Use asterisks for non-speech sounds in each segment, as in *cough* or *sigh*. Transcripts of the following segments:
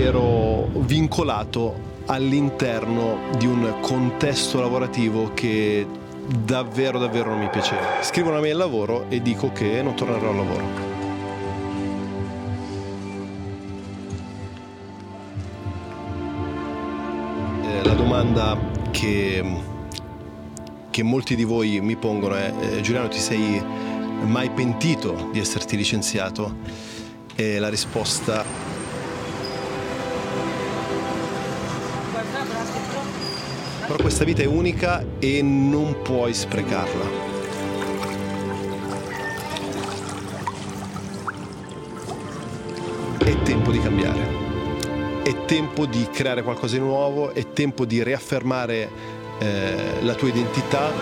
ero vincolato all'interno di un contesto lavorativo che davvero davvero non mi piaceva. Scrivo una mail al lavoro e dico che non tornerò al lavoro. Eh, la domanda che, che, molti di voi mi pongono è eh, Giuliano ti sei mai pentito di esserti licenziato? E la risposta Però questa vita è unica e non puoi sprecarla. È tempo di cambiare. È tempo di creare qualcosa di nuovo, è tempo di riaffermare eh, la tua identità.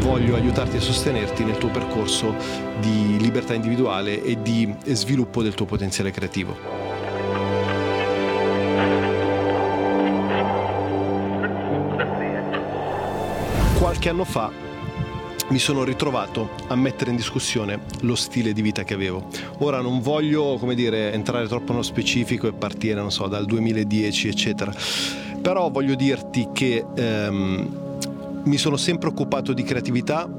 Voglio aiutarti e sostenerti nel tuo percorso di libertà individuale e di sviluppo del tuo potenziale creativo. Qualche anno fa mi sono ritrovato a mettere in discussione lo stile di vita che avevo. Ora non voglio, come dire, entrare troppo nello specifico e partire, non so, dal 2010, eccetera. Però voglio dirti che ehm, mi sono sempre occupato di creatività,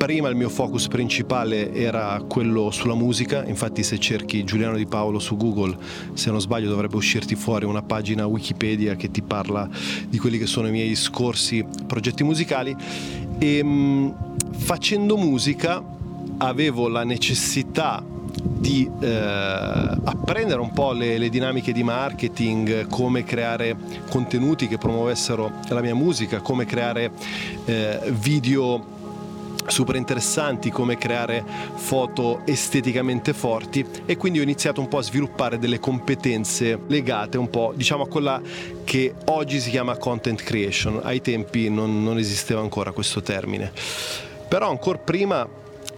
prima il mio focus principale era quello sulla musica, infatti se cerchi Giuliano Di Paolo su Google, se non sbaglio dovrebbe uscirti fuori una pagina Wikipedia che ti parla di quelli che sono i miei scorsi progetti musicali. E mh, facendo musica avevo la necessità di eh, apprendere un po' le, le, dinamiche di marketing, come creare contenuti che promuovessero la mia musica, come creare eh, video super interessanti come creare foto esteticamente forti e quindi ho iniziato un po' a sviluppare delle competenze legate un po' diciamo a quella che oggi si chiama content creation ai tempi non, non esisteva ancora questo termine però ancora prima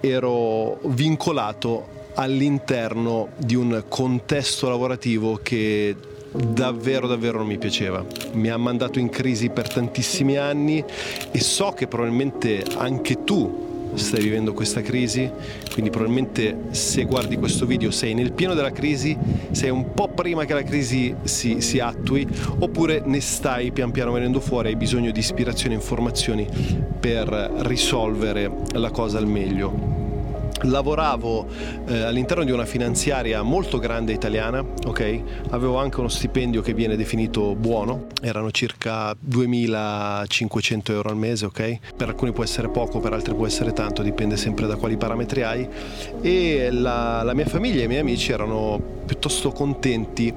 ero vincolato all'interno di un contesto lavorativo che davvero davvero non mi piaceva. Mi ha mandato in crisi per tantissimi anni e so che probabilmente anche tu stai vivendo questa crisi, quindi probabilmente se guardi questo video sei nel pieno della crisi, sei un po' prima che la crisi si, si attui, oppure ne stai pian piano venendo fuori, hai bisogno di ispirazione e informazioni per risolvere la cosa al meglio lavoravo eh, all'interno di una finanziaria molto grande italiana, ok? Avevo anche uno stipendio che viene definito buono, erano circa 2500 euro al mese, ok? Per alcuni può essere poco, per altri può essere tanto, dipende sempre da quali parametri hai. E la, la mia famiglia e i miei amici erano piuttosto contenti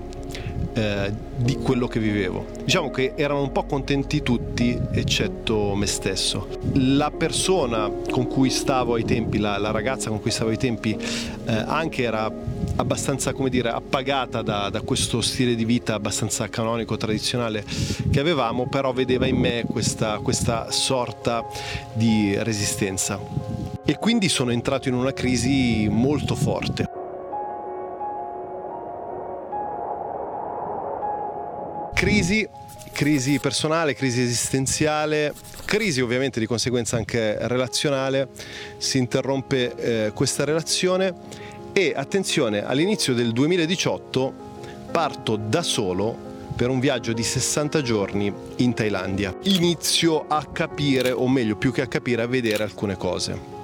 eh, di quello che vivevo. Diciamo che erano un po' contenti tutti, eccetto me stesso. La persona con cui stavo ai tempi, la, la ragazza con cui stavo ai tempi, eh, anche era abbastanza, come dire, appagata da, da, questo stile di vita abbastanza canonico, tradizionale che avevamo, però vedeva in me questa, questa sorta di resistenza. E quindi sono entrato in una crisi molto forte. Crisi, crisi personale, crisi esistenziale, crisi ovviamente di conseguenza anche relazionale, si interrompe eh, questa relazione e attenzione, all'inizio del 2018 parto da solo per un viaggio di 60 giorni in Thailandia. Inizio a capire, o meglio, più che a capire, a vedere alcune cose.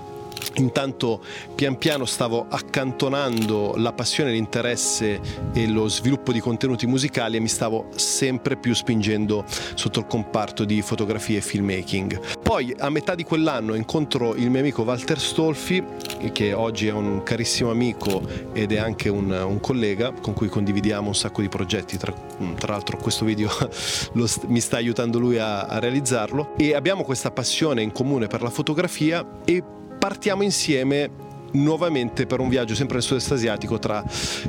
Intanto pian piano stavo accantonando la passione, l'interesse e lo sviluppo di contenuti musicali e mi stavo sempre più spingendo sotto il comparto di fotografia e filmmaking. Poi a metà di quell'anno incontro il mio amico Walter Stolfi, che oggi è un carissimo amico ed è anche un, un collega con cui condividiamo un sacco di progetti, tra, tra l'altro questo video *laughs* lo, mi sta aiutando lui a, a realizzarlo e abbiamo questa passione in comune per la fotografia e partiamo insieme nuovamente per un viaggio sempre nel sud-est asiatico tra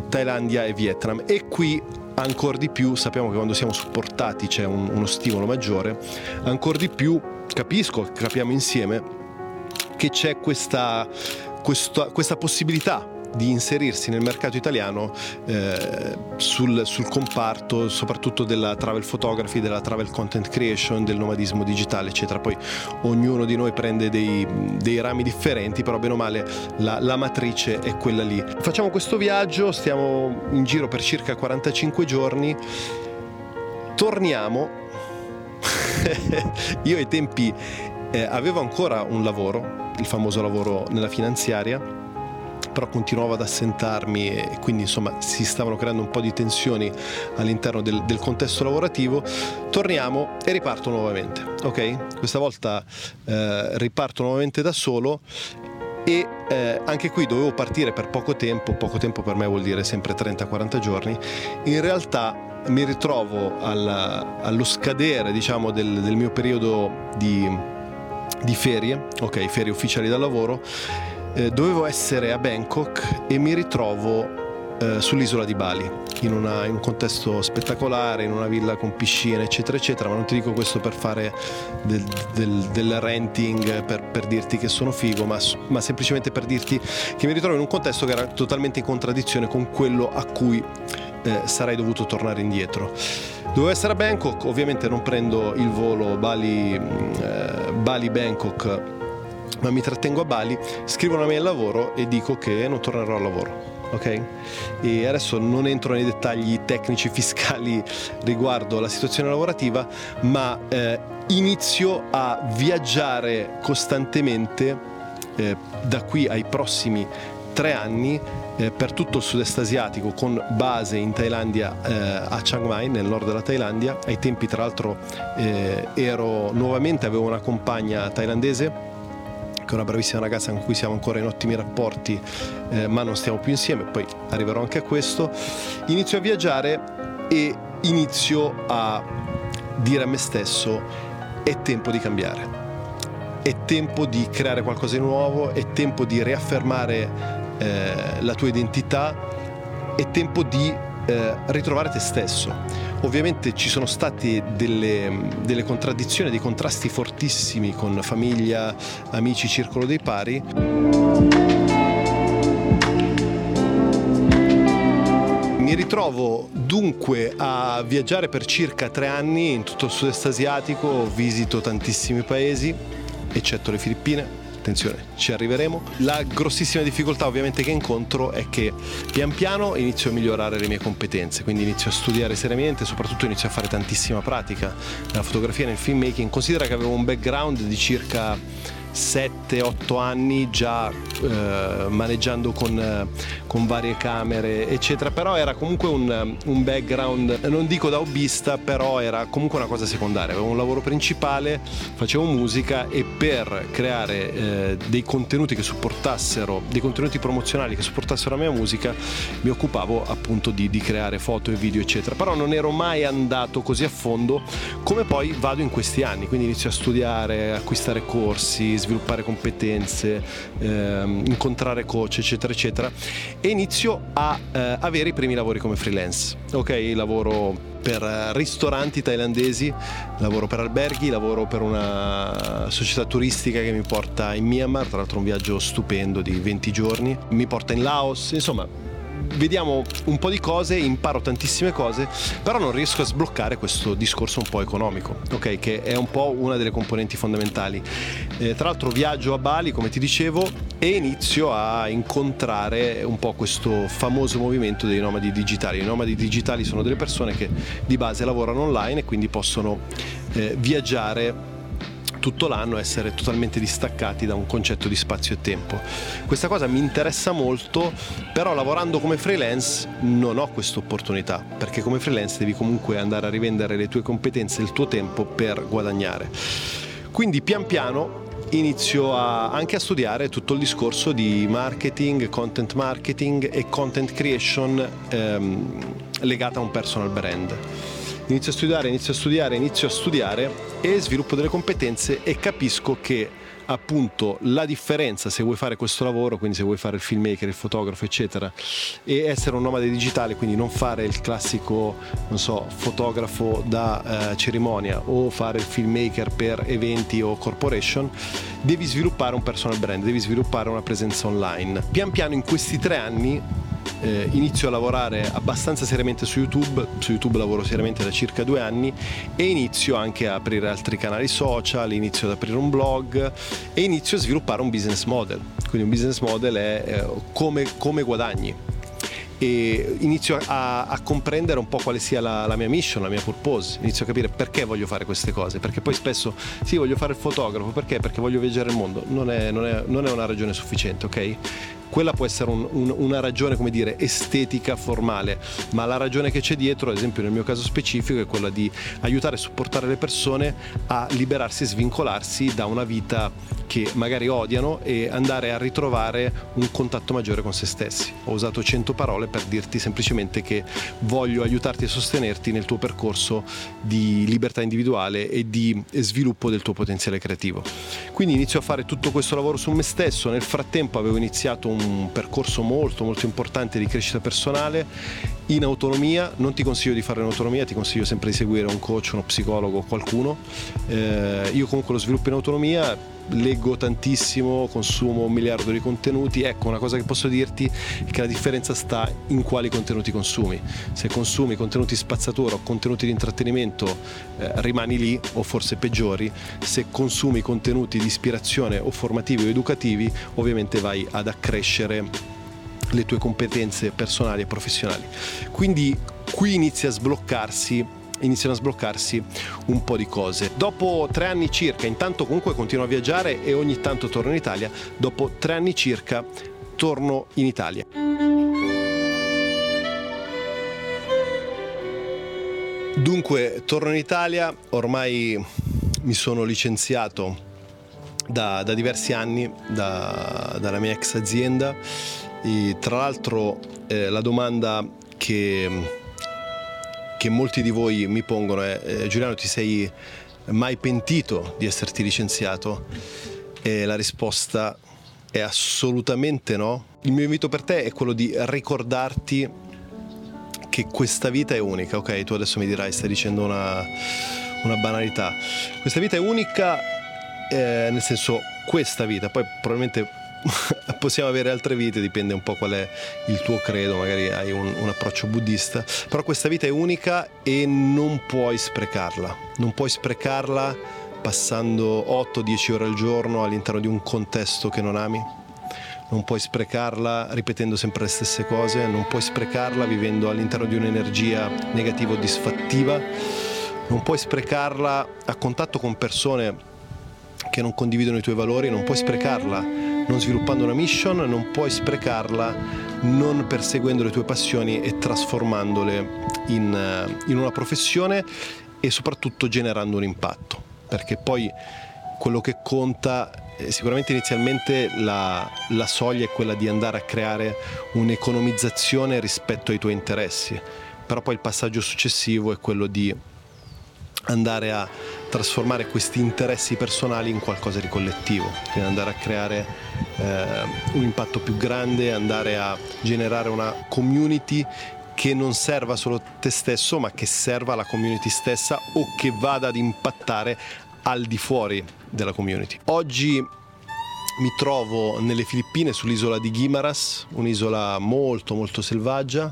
Thailandia e Vietnam. E qui ancora di più sappiamo che quando siamo supportati c'è un, uno stimolo maggiore ancora di più capisco capiamo insieme che c'è questa, questa, questa possibilità di inserirsi nel mercato italiano eh, sul, sul, comparto soprattutto della travel photography, della travel content creation, del nomadismo digitale, eccetera. Poi ognuno di noi prende dei, dei rami differenti, però bene o male la, la matrice è quella lì. Facciamo questo viaggio, stiamo in giro per circa 45 giorni, torniamo. *laughs* Io ai tempi eh, avevo ancora un lavoro, il famoso lavoro nella finanziaria però continuavo ad assentarmi e quindi insomma si stavano creando un po' di tensioni all'interno del, del contesto lavorativo. Torniamo e riparto nuovamente, ok? Questa volta eh, riparto nuovamente da solo e eh, anche qui dovevo partire per poco tempo, poco tempo per me vuol dire sempre 30-40 giorni, in realtà mi ritrovo alla, allo scadere diciamo, del, del mio periodo di, di ferie, ok, ferie ufficiali da lavoro eh, dovevo essere a Bangkok e mi ritrovo eh, sull'isola di Bali, in, una, in, un contesto spettacolare, in una villa con piscina, eccetera, eccetera, ma non ti dico questo per fare del, del, del renting, per, per, dirti che sono figo, ma, ma, semplicemente per dirti che mi ritrovo in un contesto che era totalmente in contraddizione con quello a cui eh, sarei dovuto tornare indietro. Dovevo essere a Bangkok, ovviamente non prendo il volo Bali-Bangkok. Eh, Bali ma mi trattengo a Bali, scrivo una mail al lavoro e dico che non tornerò al lavoro. Ok? E adesso non entro nei dettagli tecnici *laughs* fiscali riguardo la situazione lavorativa, ma eh, inizio a viaggiare costantemente eh, da qui ai prossimi tre anni eh, per tutto il sud-est asiatico con base in Thailandia eh, a Chiang Mai nel nord della Thailandia ai tempi tra l'altro eh, ero nuovamente avevo una compagna thailandese che è una bravissima ragazza con cui siamo ancora in ottimi rapporti, eh, ma non stiamo più insieme, poi arriverò anche a questo, inizio a viaggiare e inizio a dire a me stesso è tempo di cambiare, è tempo di creare qualcosa di nuovo, è tempo di riaffermare eh, la tua identità, è tempo di eh, ritrovare te stesso. Ovviamente ci sono state delle, delle contraddizioni, dei contrasti fortissimi con famiglia, amici, circolo dei pari. Mi ritrovo dunque a viaggiare per circa tre anni in tutto il sud-est asiatico, visito tantissimi paesi, eccetto le Filippine attenzione, ci arriveremo. La grossissima difficoltà ovviamente che incontro è che pian piano inizio a migliorare le mie competenze, quindi inizio a studiare seriamente, soprattutto inizio a fare tantissima pratica nella fotografia nel filmmaking. Considera che avevo un background di circa 7-8 anni già eh, maneggiando con, eh, con, varie camere eccetera. Però era comunque un, un, background non dico da hobbista però era comunque una cosa secondaria. Avevo un lavoro principale facevo musica e per creare eh, dei contenuti che supportassero dei contenuti promozionali che supportassero la mia musica mi occupavo appunto di, di creare foto e video eccetera. Però non ero mai andato così a fondo come poi vado in questi anni. Quindi inizio a studiare acquistare corsi sviluppare competenze, ehm, incontrare coach, eccetera, eccetera, e inizio a eh, avere i primi lavori come freelance. Ok, lavoro per ristoranti thailandesi, lavoro per alberghi, lavoro per una società turistica che mi porta in Myanmar, tra l'altro un viaggio stupendo di 20 giorni, mi porta in Laos, insomma vediamo un po' di cose, imparo tantissime cose, però non riesco a sbloccare questo discorso un po' economico, ok? Che è un po' una delle componenti fondamentali. Eh, tra l'altro viaggio a Bali, come ti dicevo, e inizio a incontrare un po' questo famoso movimento dei nomadi digitali. I nomadi digitali sono delle persone che di base lavorano online e quindi possono eh, viaggiare tutto l'anno essere totalmente distaccati da un concetto di spazio e tempo. Questa cosa mi interessa molto, però lavorando come freelance non ho questa opportunità, perché come freelance devi comunque andare a rivendere le tue competenze e il tuo tempo per guadagnare. Quindi pian piano inizio a, anche a studiare tutto il discorso di marketing, content marketing e content creation ehm, legata a un personal brand inizio a studiare, inizio a studiare, inizio a studiare e sviluppo delle competenze e capisco che appunto la differenza se vuoi fare questo lavoro, quindi se vuoi fare il filmmaker, il fotografo, eccetera, e essere un nomade digitale, quindi non fare il classico, non so, fotografo da eh, cerimonia o fare il filmmaker per eventi o corporation, devi sviluppare un personal brand, devi sviluppare una presenza online. Pian piano in questi tre anni eh, inizio a lavorare abbastanza seriamente su YouTube, su YouTube lavoro seriamente da circa due anni e inizio anche a aprire altri canali social, inizio ad aprire un blog e inizio a sviluppare un business model. Quindi un business model è eh, come, come guadagni e inizio a, a, comprendere un po' quale sia la, la, mia mission, la mia purpose, inizio a capire perché voglio fare queste cose, perché poi spesso sì voglio fare il fotografo, perché? Perché voglio viaggiare il mondo, non è, non è, non è una ragione sufficiente, ok? Quella può essere un, un, una ragione, come dire, estetica, formale, ma la ragione che c'è dietro, ad esempio nel mio caso specifico, è quella di aiutare e supportare le persone a liberarsi e svincolarsi da una vita che magari odiano e andare a ritrovare un contatto maggiore con se stessi. Ho usato 100 parole per dirti semplicemente che voglio aiutarti e sostenerti nel tuo percorso di libertà individuale e di sviluppo del tuo potenziale creativo. Quindi inizio a fare tutto questo lavoro su me stesso, nel frattempo avevo iniziato un un percorso molto molto importante di crescita personale in autonomia, non ti consiglio di farlo in autonomia, ti consiglio sempre di seguire un coach, uno psicologo, qualcuno. Eh, io comunque lo sviluppo in autonomia, leggo tantissimo, consumo un miliardo di contenuti. Ecco, una cosa che posso dirti è che la differenza sta in quali contenuti consumi. Se consumi contenuti spazzatura o contenuti di intrattenimento, eh, rimani lì o forse peggiori. Se consumi contenuti di ispirazione o formativi o educativi, ovviamente vai ad accrescere le tue competenze personali e professionali. Quindi qui inizia a sbloccarsi iniziano a sbloccarsi un po' di cose. Dopo tre anni circa, intanto comunque continuo a viaggiare e ogni tanto torno in Italia, dopo tre anni circa torno in Italia. Dunque, torno in Italia, ormai mi sono licenziato da, da diversi anni da, dalla mia ex azienda. E, tra l'altro eh, la domanda che che molti di voi mi pongono è eh, Giuliano ti sei mai pentito di esserti licenziato? E la risposta è assolutamente no. Il mio invito per te è quello di ricordarti che questa vita è unica, ok? Tu adesso mi dirai, stai dicendo una, una banalità. Questa vita è unica, eh, nel senso, questa vita, poi probabilmente *laughs* possiamo avere altre vite, dipende un po' qual è il tuo credo, magari hai un, un, approccio buddista, però questa vita è unica e non puoi sprecarla, non puoi sprecarla passando 8-10 ore al giorno all'interno di un contesto che non ami, non puoi sprecarla ripetendo sempre le stesse cose, non puoi sprecarla vivendo all'interno di un'energia negativa o disfattiva, non puoi sprecarla a contatto con persone che non condividono i tuoi valori, non puoi sprecarla non sviluppando una mission, non puoi sprecarla non perseguendo le tue passioni e trasformandole in, eh, in una professione e soprattutto generando un impatto, perché poi quello che conta eh, sicuramente inizialmente la, la, soglia è quella di andare a creare un'economizzazione rispetto ai tuoi interessi, però poi il passaggio successivo è quello di andare a trasformare questi interessi personali in qualcosa di collettivo, quindi andare a creare eh, un impatto più grande, andare a generare una community che non serva solo te stesso, ma che serva la community stessa o che vada ad impattare al di fuori della community. Oggi mi trovo nelle Filippine sull'isola di Guimaras, un'isola molto molto selvaggia.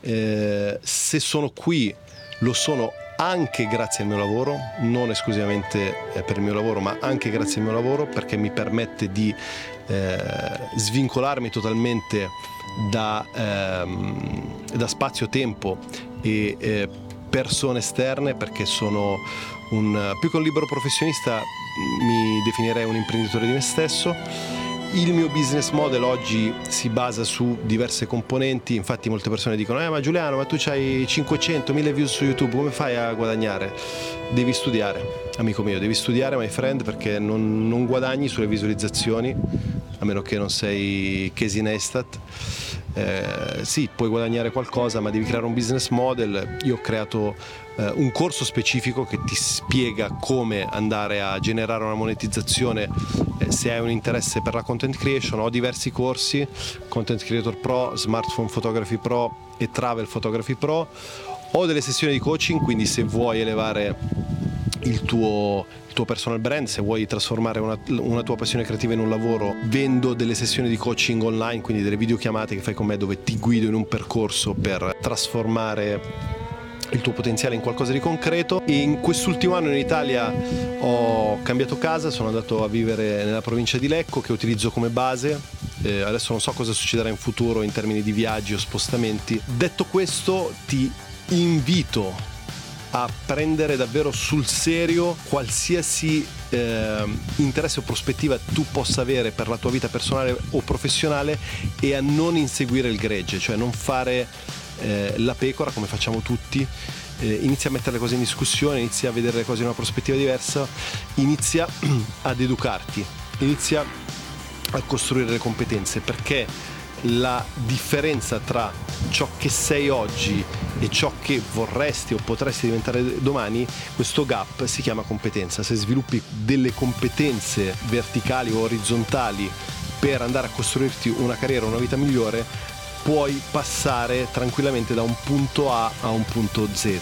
Eh, se sono qui lo sono anche grazie al mio lavoro, non esclusivamente eh, per il mio lavoro, ma anche grazie al mio lavoro perché mi permette di eh, svincolarmi totalmente da, ehm, da spazio-tempo e eh, persone esterne perché sono un, più che un libero professionista mi definirei un imprenditore di me stesso il mio business model oggi si basa su diverse componenti, infatti molte persone dicono eh ma Giuliano ma tu hai 500, 1000 views su YouTube, come fai a guadagnare? Devi studiare, amico mio, devi studiare my friend perché non, non guadagni sulle visualizzazioni, a meno che non sei Casey Neistat eh, sì, puoi guadagnare qualcosa, ma devi creare un business model. Io ho creato eh, un corso specifico che ti spiega come andare a generare una monetizzazione eh, se hai un interesse per la content creation. Ho diversi corsi, Content Creator Pro, Smartphone Photography Pro e Travel Photography Pro. Ho delle sessioni di coaching, quindi se vuoi elevare il tuo, il tuo personal brand, se vuoi trasformare una, una, tua passione creativa in un lavoro, vendo delle sessioni di coaching online, quindi delle videochiamate che fai con me dove ti guido in un percorso per trasformare il tuo potenziale in qualcosa di concreto. E in quest'ultimo anno in Italia ho cambiato casa, sono andato a vivere nella provincia di Lecco che utilizzo come base. Eh, adesso non so cosa succederà in futuro in termini di viaggi o spostamenti. Detto questo, ti invito a prendere davvero sul serio qualsiasi eh, interesse o prospettiva tu possa avere per la tua vita personale o professionale e a non inseguire il gregge, cioè non fare eh, la pecora come facciamo tutti. Eh, inizia a mettere le cose in discussione, inizia a vedere le cose in una prospettiva diversa, inizia *clears throat* ad educarti, inizia a costruire le competenze perché la differenza tra ciò che sei oggi e ciò che vorresti o potresti diventare domani, questo gap si chiama competenza. Se sviluppi delle competenze verticali o orizzontali per andare a costruirti una carriera, una vita migliore, puoi passare tranquillamente da un punto A a un punto Z.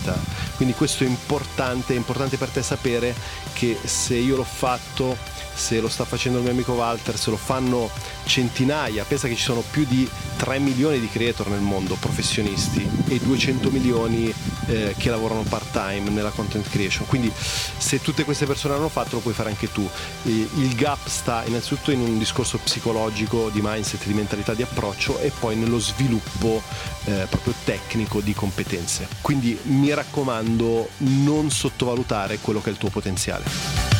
Quindi questo è importante, è importante per te sapere che se io l'ho fatto se lo sta facendo il mio amico Walter, se lo fanno centinaia, pensa che ci sono più di 3 milioni di creator nel mondo, professionisti, e 200 milioni eh, che lavorano part time nella content creation. Quindi se tutte queste persone l'hanno fatto lo puoi fare anche tu. Il gap sta innanzitutto in un discorso psicologico, di mindset, di mentalità, di approccio e poi nello sviluppo eh, proprio tecnico di competenze. Quindi mi raccomando non sottovalutare quello che è il tuo potenziale.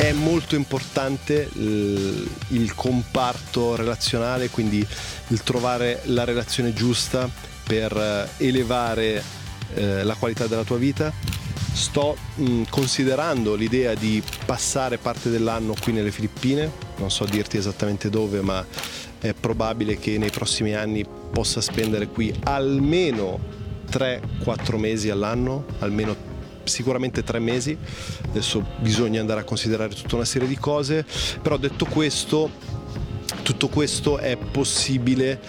È molto importante il comparto relazionale, quindi il trovare la relazione giusta per eh, elevare eh, la qualità della tua vita. Sto mh, considerando l'idea di passare parte dell'anno qui nelle Filippine, non so dirti esattamente dove, ma è probabile che nei prossimi anni possa spendere qui almeno 3-4 mesi all'anno, almeno sicuramente tre mesi, adesso bisogna andare a considerare tutta una serie di cose, però detto questo, tutto questo è possibile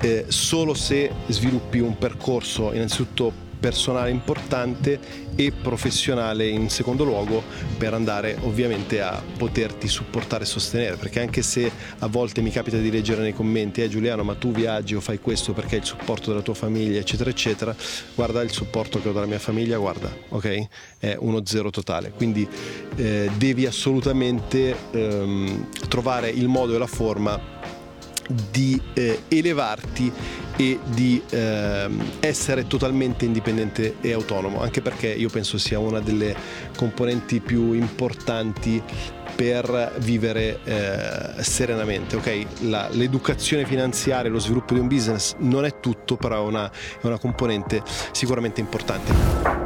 eh, solo se sviluppi un percorso innanzitutto personale importante e professionale in secondo luogo per andare ovviamente a poterti supportare e sostenere perché anche se a volte mi capita di leggere nei commenti eh Giuliano ma tu viaggi o fai questo perché hai il supporto della tua famiglia eccetera eccetera guarda il supporto che ho dalla mia famiglia guarda ok? È uno zero totale. Quindi eh, devi assolutamente ehm, trovare il modo e la forma di eh, elevarti e di eh, essere totalmente indipendente e autonomo, anche perché io penso sia una delle componenti più importanti per vivere eh, serenamente. Okay? La, l'educazione finanziaria, lo sviluppo di un business non è tutto, però è una, è una componente sicuramente importante.